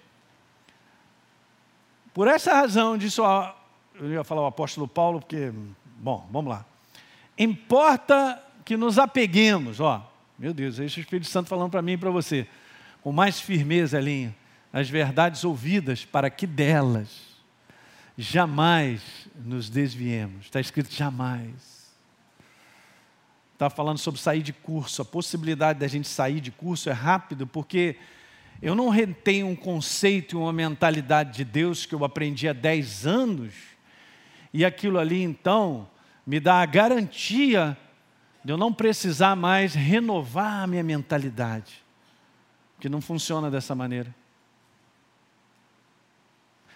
Por essa razão, disse o, eu ia falar o apóstolo Paulo, porque, bom, vamos lá. Importa que nos apeguemos, ó, meu Deus, é esse o Espírito Santo falando para mim e para você, com mais firmeza, Elinho, as verdades ouvidas, para que delas jamais nos desviemos. Está escrito jamais. Está falando sobre sair de curso. A possibilidade da gente sair de curso é rápido, porque eu não retenho um conceito e uma mentalidade de Deus que eu aprendi há 10 anos, e aquilo ali então me dá a garantia de eu não precisar mais renovar a minha mentalidade, que não funciona dessa maneira.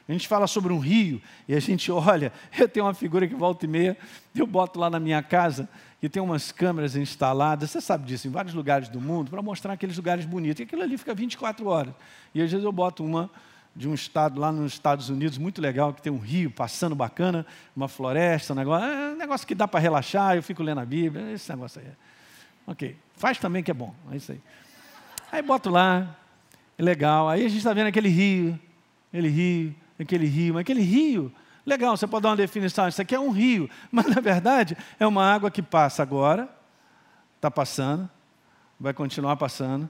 A gente fala sobre um rio e a gente olha, eu tenho uma figura que volta e meia, eu boto lá na minha casa e tem umas câmeras instaladas, você sabe disso, em vários lugares do mundo, para mostrar aqueles lugares bonitos. E aquilo ali fica 24 horas. E às vezes eu boto uma de um estado lá nos Estados Unidos, muito legal, que tem um rio passando bacana, uma floresta, um negócio, é um negócio que dá para relaxar, eu fico lendo a Bíblia, esse negócio aí. Ok, faz também que é bom, é isso aí. Aí boto lá, é legal, aí a gente está vendo aquele rio, aquele rio, aquele rio, aquele rio Legal, você pode dar uma definição, isso aqui é um rio, mas na verdade é uma água que passa agora, está passando, vai continuar passando,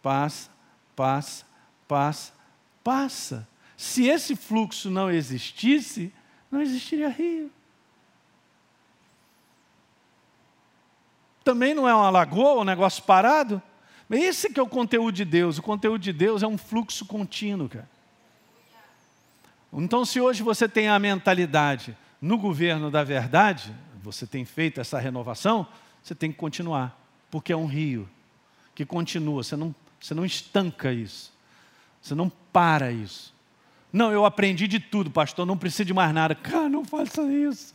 passa, passa, passa, passa. Se esse fluxo não existisse, não existiria rio. Também não é uma lagoa, um negócio parado. Esse que é o conteúdo de Deus. O conteúdo de Deus é um fluxo contínuo, cara. Então, se hoje você tem a mentalidade no governo da verdade, você tem feito essa renovação, você tem que continuar, porque é um rio que continua, você não, você não estanca isso, você não para isso. Não, eu aprendi de tudo, pastor, não preciso de mais nada. Cara, não faça isso.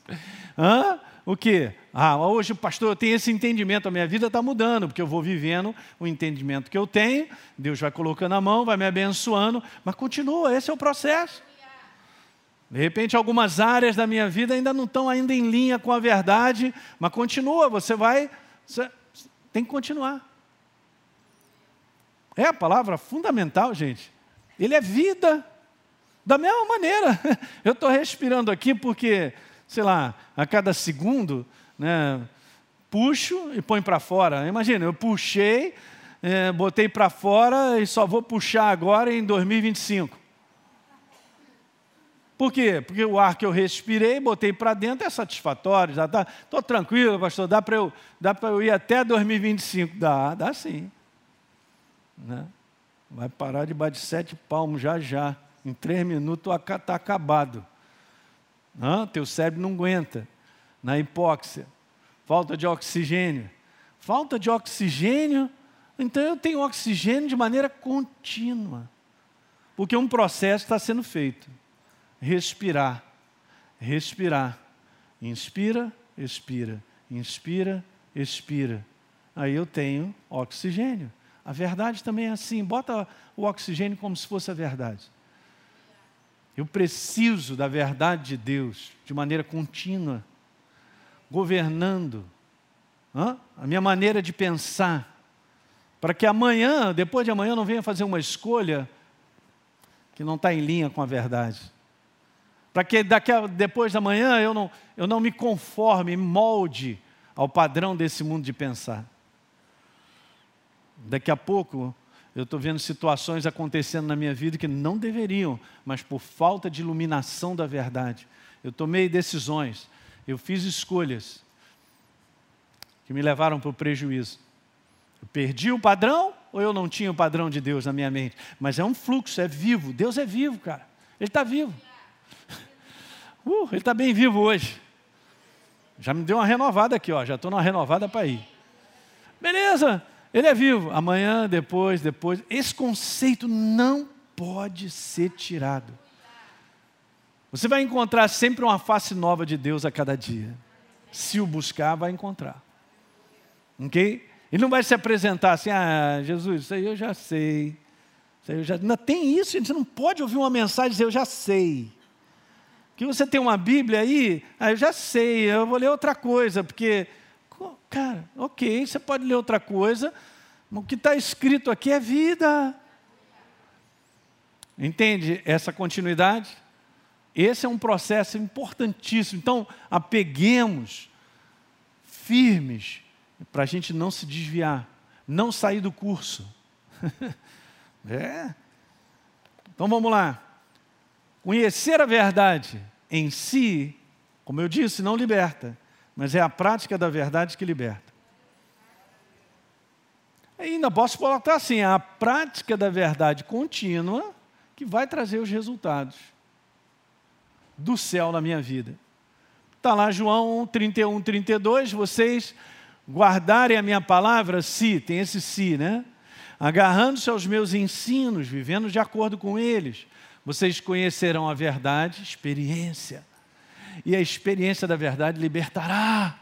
Hã? O quê? Ah, hoje, pastor, eu tenho esse entendimento, a minha vida está mudando, porque eu vou vivendo o entendimento que eu tenho, Deus vai colocando a mão, vai me abençoando, mas continua, esse é o processo. De repente, algumas áreas da minha vida ainda não estão ainda em linha com a verdade, mas continua, você vai, você tem que continuar. É a palavra fundamental, gente. Ele é vida. Da mesma maneira, eu estou respirando aqui porque, sei lá, a cada segundo, né, puxo e põe para fora. Imagina, eu puxei, é, botei para fora e só vou puxar agora em 2025. Por quê? Porque o ar que eu respirei, botei para dentro, é satisfatório, já está. Estou tranquilo, pastor, dá para eu, dá eu ir até 2025. Dá, dá sim. Né? Vai parar de bater sete palmos já já. Em três minutos está acabado. Não, teu cérebro não aguenta. Na hipóxia. Falta de oxigênio. Falta de oxigênio. Então eu tenho oxigênio de maneira contínua. Porque um processo está sendo feito respirar, respirar. Inspira, expira, inspira, expira. Aí eu tenho oxigênio. A verdade também é assim, bota o oxigênio como se fosse a verdade. Eu preciso da verdade de Deus de maneira contínua, governando hã? a minha maneira de pensar, para que amanhã, depois de amanhã, eu não venha fazer uma escolha que não está em linha com a verdade para que daqui a, depois da manhã eu não, eu não me conforme, molde ao padrão desse mundo de pensar. Daqui a pouco eu estou vendo situações acontecendo na minha vida que não deveriam, mas por falta de iluminação da verdade. Eu tomei decisões, eu fiz escolhas que me levaram para o prejuízo. Eu perdi o padrão ou eu não tinha o padrão de Deus na minha mente? Mas é um fluxo, é vivo. Deus é vivo, cara. Ele está vivo. Uh, ele está bem vivo hoje. Já me deu uma renovada aqui, ó. Já estou numa renovada para ir. Beleza, ele é vivo. Amanhã, depois, depois. Esse conceito não pode ser tirado. Você vai encontrar sempre uma face nova de Deus a cada dia. Se o buscar, vai encontrar. Ok? Ele não vai se apresentar assim, ah, Jesus, isso aí eu já sei. Isso aí eu já... Não tem isso, gente. Você não pode ouvir uma mensagem e dizer, eu já sei. Que você tem uma Bíblia aí, ah, eu já sei, eu vou ler outra coisa, porque, cara, ok, você pode ler outra coisa, mas o que está escrito aqui é vida. Entende essa continuidade? Esse é um processo importantíssimo. Então, apeguemos firmes para a gente não se desviar, não sair do curso. é. Então vamos lá. Conhecer a verdade em si, como eu disse, não liberta, mas é a prática da verdade que liberta. Ainda posso botar assim: a prática da verdade contínua que vai trazer os resultados do céu na minha vida. Está lá João 31, 32, vocês guardarem a minha palavra, se, tem esse se, né? Agarrando-se aos meus ensinos, vivendo de acordo com eles, vocês conhecerão a verdade, experiência. E a experiência da verdade libertará.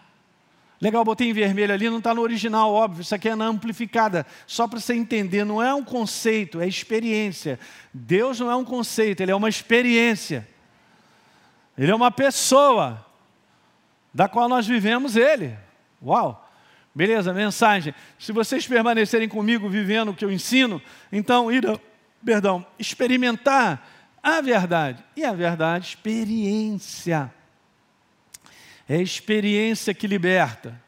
Legal, botei em vermelho ali, não está no original, óbvio, isso aqui é na amplificada, só para você entender, não é um conceito, é experiência. Deus não é um conceito, ele é uma experiência. Ele é uma pessoa da qual nós vivemos Ele. Uau! Beleza, mensagem. Se vocês permanecerem comigo vivendo o que eu ensino, então irão, perdão, experimentar a verdade. E a verdade, experiência. É a experiência que liberta.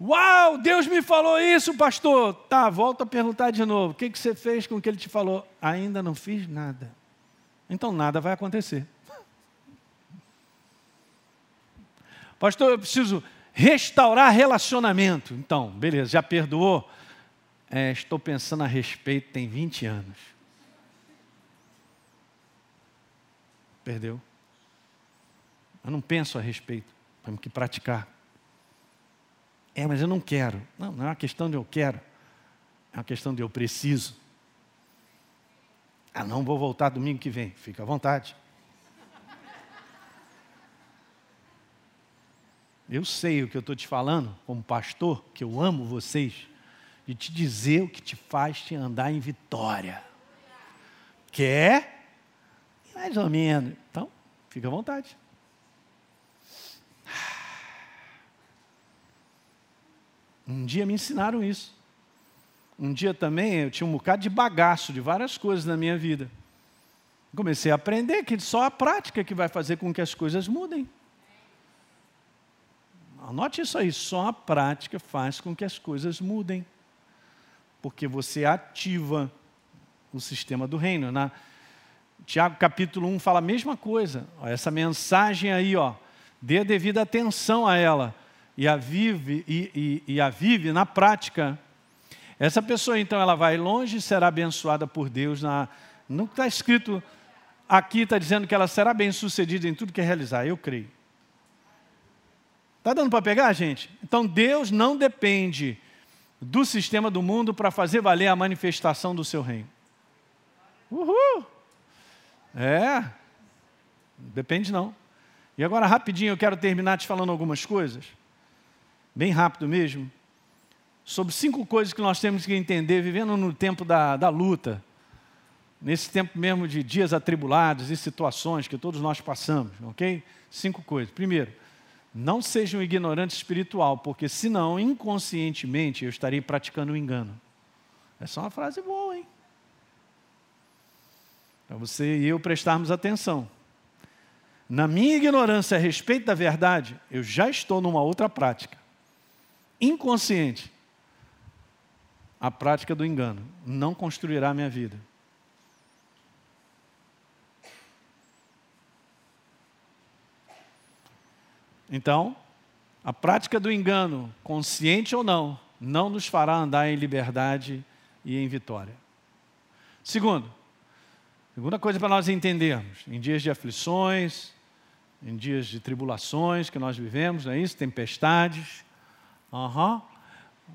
Uau, Deus me falou isso, pastor. Tá, volta a perguntar de novo. O que, que você fez com o que ele te falou? Ainda não fiz nada. Então nada vai acontecer. Pastor, eu preciso restaurar relacionamento. Então, beleza, já perdoou? É, estou pensando a respeito, tem 20 anos. Perdeu. Eu não penso a respeito, temos que praticar. É, mas eu não quero. Não, não é uma questão de eu quero, é uma questão de eu preciso. Ah, não vou voltar domingo que vem, fica à vontade. Eu sei o que eu estou te falando, como pastor, que eu amo vocês, de te dizer o que te faz te andar em vitória. Quer? Mais ou menos. Então, fica à vontade. Um dia me ensinaram isso. Um dia também eu tinha um bocado de bagaço de várias coisas na minha vida. Comecei a aprender que só a prática que vai fazer com que as coisas mudem. Anote isso aí, só a prática faz com que as coisas mudem. Porque você ativa o sistema do reino. Na Tiago capítulo 1 fala a mesma coisa. Essa mensagem aí, ó, dê a devida atenção a ela e a vive, e, e, e a vive na prática. Essa pessoa, então, ela vai longe e será abençoada por Deus. Na, não está escrito aqui, está dizendo que ela será bem sucedida em tudo que realizar. Eu creio. Está dando para pegar, gente? Então Deus não depende do sistema do mundo para fazer valer a manifestação do seu reino. Uhul! É, depende não. E agora, rapidinho, eu quero terminar te falando algumas coisas, bem rápido mesmo, sobre cinco coisas que nós temos que entender vivendo no tempo da, da luta, nesse tempo mesmo de dias atribulados e situações que todos nós passamos, ok? Cinco coisas. Primeiro, não seja um ignorante espiritual, porque senão, inconscientemente, eu estarei praticando o um engano. Essa é uma frase boa, hein? Para você e eu prestarmos atenção. Na minha ignorância a respeito da verdade, eu já estou numa outra prática. Inconsciente. A prática do engano não construirá a minha vida. Então, a prática do engano, consciente ou não, não nos fará andar em liberdade e em vitória. Segundo, segunda coisa para nós entendermos, em dias de aflições, em dias de tribulações que nós vivemos, não é isso? Tempestades. Uhum.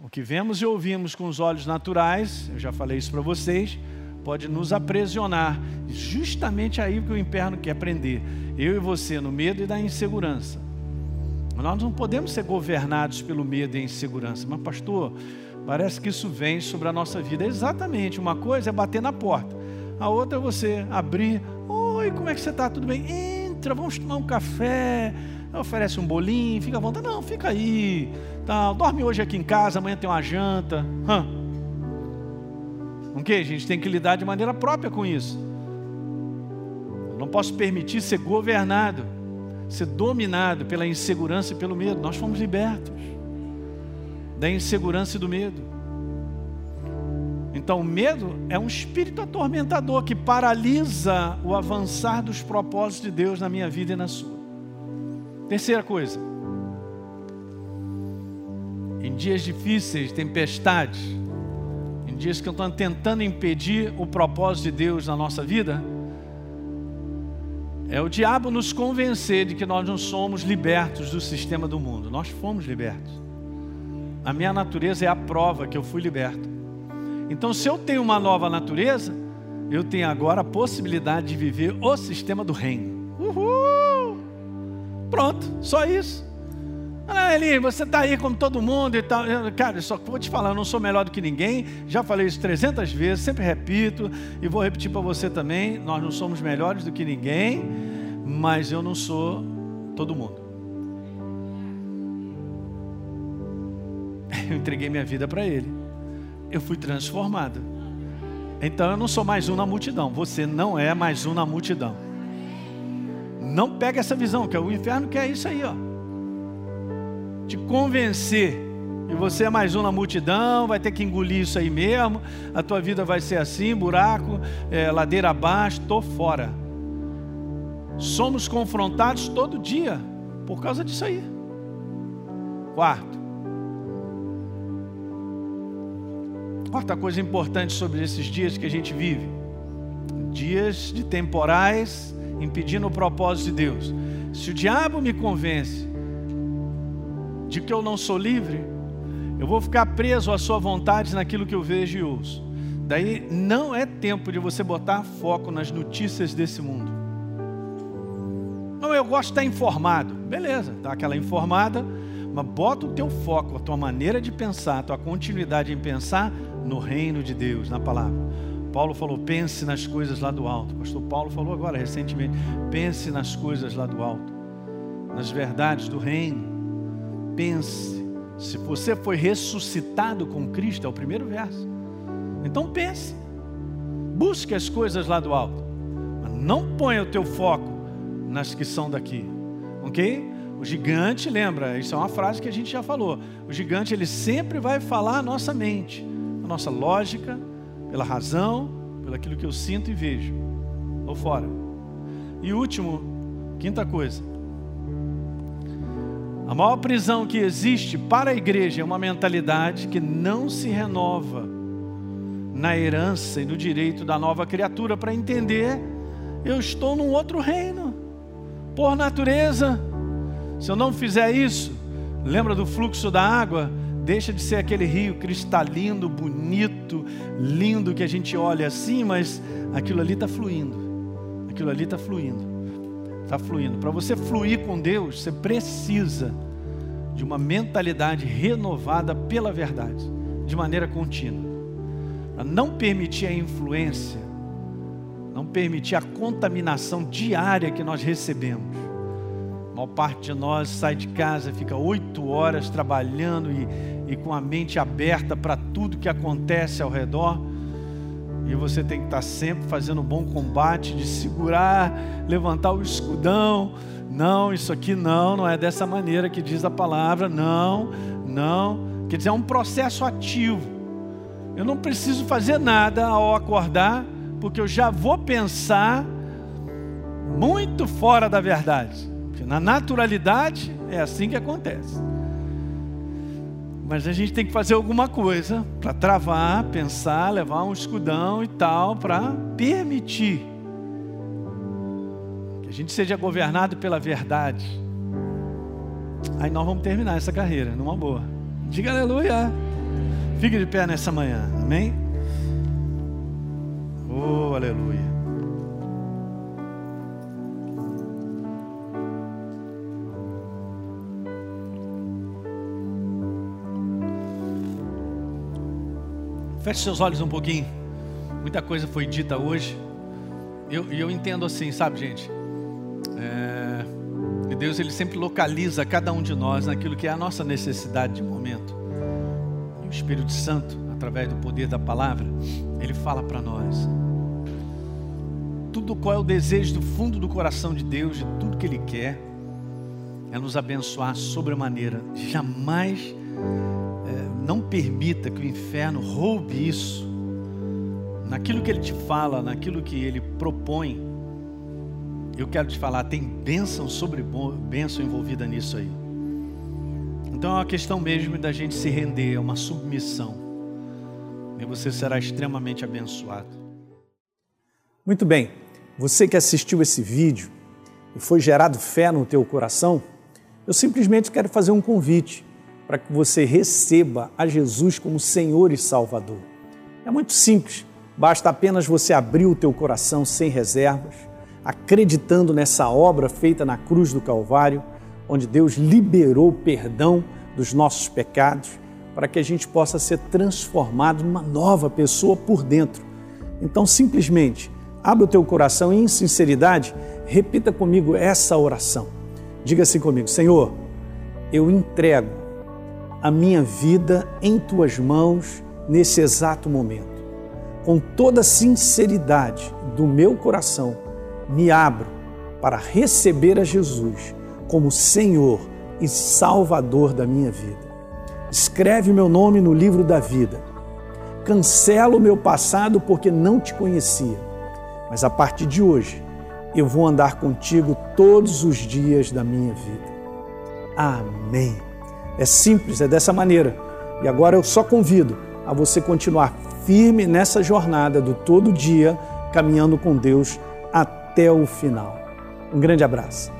O que vemos e ouvimos com os olhos naturais, eu já falei isso para vocês, pode nos aprisionar. Justamente aí que o inferno quer prender. Eu e você no medo e na insegurança. Nós não podemos ser governados pelo medo e a insegurança. Mas, pastor, parece que isso vem sobre a nossa vida. Exatamente. Uma coisa é bater na porta. A outra é você abrir. Oi, como é que você está? Tudo bem? Entra, vamos tomar um café. Oferece um bolinho, fica à vontade. Não, fica aí. Tá, dorme hoje aqui em casa, amanhã tem uma janta. Hã? Ok? A gente tem que lidar de maneira própria com isso. Eu não posso permitir ser governado, ser dominado pela insegurança e pelo medo. Nós fomos libertos da insegurança e do medo. Então, o medo é um espírito atormentador que paralisa o avançar dos propósitos de Deus na minha vida e na sua. Terceira coisa. Em dias difíceis, tempestades, dias que estão tentando impedir o propósito de Deus na nossa vida, é o diabo nos convencer de que nós não somos libertos do sistema do mundo. Nós fomos libertos. A minha natureza é a prova que eu fui liberto. Então, se eu tenho uma nova natureza, eu tenho agora a possibilidade de viver o sistema do reino. Uhul! Pronto, só isso. Ah, Eli, você está aí como todo mundo e tal. Cara, só vou te falar, eu não sou melhor do que ninguém. Já falei isso 300 vezes, sempre repito e vou repetir para você também. Nós não somos melhores do que ninguém, mas eu não sou todo mundo. Eu entreguei minha vida para Ele. Eu fui transformado. Então eu não sou mais um na multidão. Você não é mais um na multidão. Não pega essa visão, que é o inferno quer isso aí, ó te convencer e você é mais um na multidão, vai ter que engolir isso aí mesmo, a tua vida vai ser assim, buraco, é, ladeira abaixo, estou fora. Somos confrontados todo dia por causa disso aí. Quarto. Quarta coisa importante sobre esses dias que a gente vive: dias de temporais impedindo o propósito de Deus. Se o diabo me convence de que eu não sou livre, eu vou ficar preso à sua vontade naquilo que eu vejo e ouço. Daí não é tempo de você botar foco nas notícias desse mundo. Não, eu gosto de estar informado. Beleza, tá aquela informada, mas bota o teu foco, a tua maneira de pensar, a tua continuidade em pensar no reino de Deus, na palavra. Paulo falou: pense nas coisas lá do alto. Pastor Paulo falou agora recentemente: pense nas coisas lá do alto, nas verdades do reino pense. Se você foi ressuscitado com Cristo, é o primeiro verso. Então pense. Busque as coisas lá do alto. Mas não ponha o teu foco nas que são daqui. Ok? O gigante, lembra, isso é uma frase que a gente já falou. O gigante, ele sempre vai falar a nossa mente, a nossa lógica, pela razão, pelo aquilo que eu sinto e vejo. Ou fora. E último, quinta coisa. A maior prisão que existe para a igreja é uma mentalidade que não se renova na herança e no direito da nova criatura para entender eu estou num outro reino. Por natureza, se eu não fizer isso, lembra do fluxo da água? Deixa de ser aquele rio cristalino, bonito, lindo que a gente olha assim, mas aquilo ali está fluindo. Aquilo ali está fluindo está fluindo. Para você fluir com Deus, você precisa de uma mentalidade renovada pela verdade, de maneira contínua. Para não permitir a influência, não permitir a contaminação diária que nós recebemos. A maior parte de nós sai de casa, fica oito horas trabalhando e, e com a mente aberta para tudo que acontece ao redor e você tem que estar sempre fazendo um bom combate, de segurar, levantar o escudão. Não, isso aqui não, não é dessa maneira que diz a palavra. Não, não. Quer dizer, é um processo ativo. Eu não preciso fazer nada ao acordar, porque eu já vou pensar muito fora da verdade. Porque na naturalidade é assim que acontece. Mas a gente tem que fazer alguma coisa para travar, pensar, levar um escudão e tal, para permitir que a gente seja governado pela verdade. Aí nós vamos terminar essa carreira numa boa. Diga aleluia. Fique de pé nessa manhã, amém? Oh, aleluia. Feche seus olhos um pouquinho. Muita coisa foi dita hoje. E eu, eu, entendo assim, sabe, gente? É, Deus ele sempre localiza cada um de nós naquilo que é a nossa necessidade de momento. E o Espírito Santo, através do poder da palavra, ele fala para nós. Tudo qual é o desejo do fundo do coração de Deus, de tudo que Ele quer, é nos abençoar sobremaneira. Jamais não permita que o inferno roube isso. Naquilo que ele te fala, naquilo que ele propõe, eu quero te falar, tem bênção sobre bênção envolvida nisso aí. Então é uma questão mesmo da gente se render, é uma submissão. E você será extremamente abençoado. Muito bem. Você que assistiu esse vídeo e foi gerado fé no teu coração, eu simplesmente quero fazer um convite para que você receba a Jesus como Senhor e Salvador. É muito simples, basta apenas você abrir o teu coração sem reservas, acreditando nessa obra feita na cruz do Calvário, onde Deus liberou o perdão dos nossos pecados, para que a gente possa ser transformado numa nova pessoa por dentro. Então, simplesmente, abre o teu coração e, em sinceridade, repita comigo essa oração. Diga assim comigo: Senhor, eu entrego a minha vida em tuas mãos nesse exato momento. Com toda a sinceridade do meu coração, me abro para receber a Jesus como Senhor e Salvador da minha vida. Escreve meu nome no livro da vida. Cancelo o meu passado porque não te conhecia, mas a partir de hoje eu vou andar contigo todos os dias da minha vida. Amém. É simples, é dessa maneira. E agora eu só convido a você continuar firme nessa jornada do todo dia, caminhando com Deus até o final. Um grande abraço.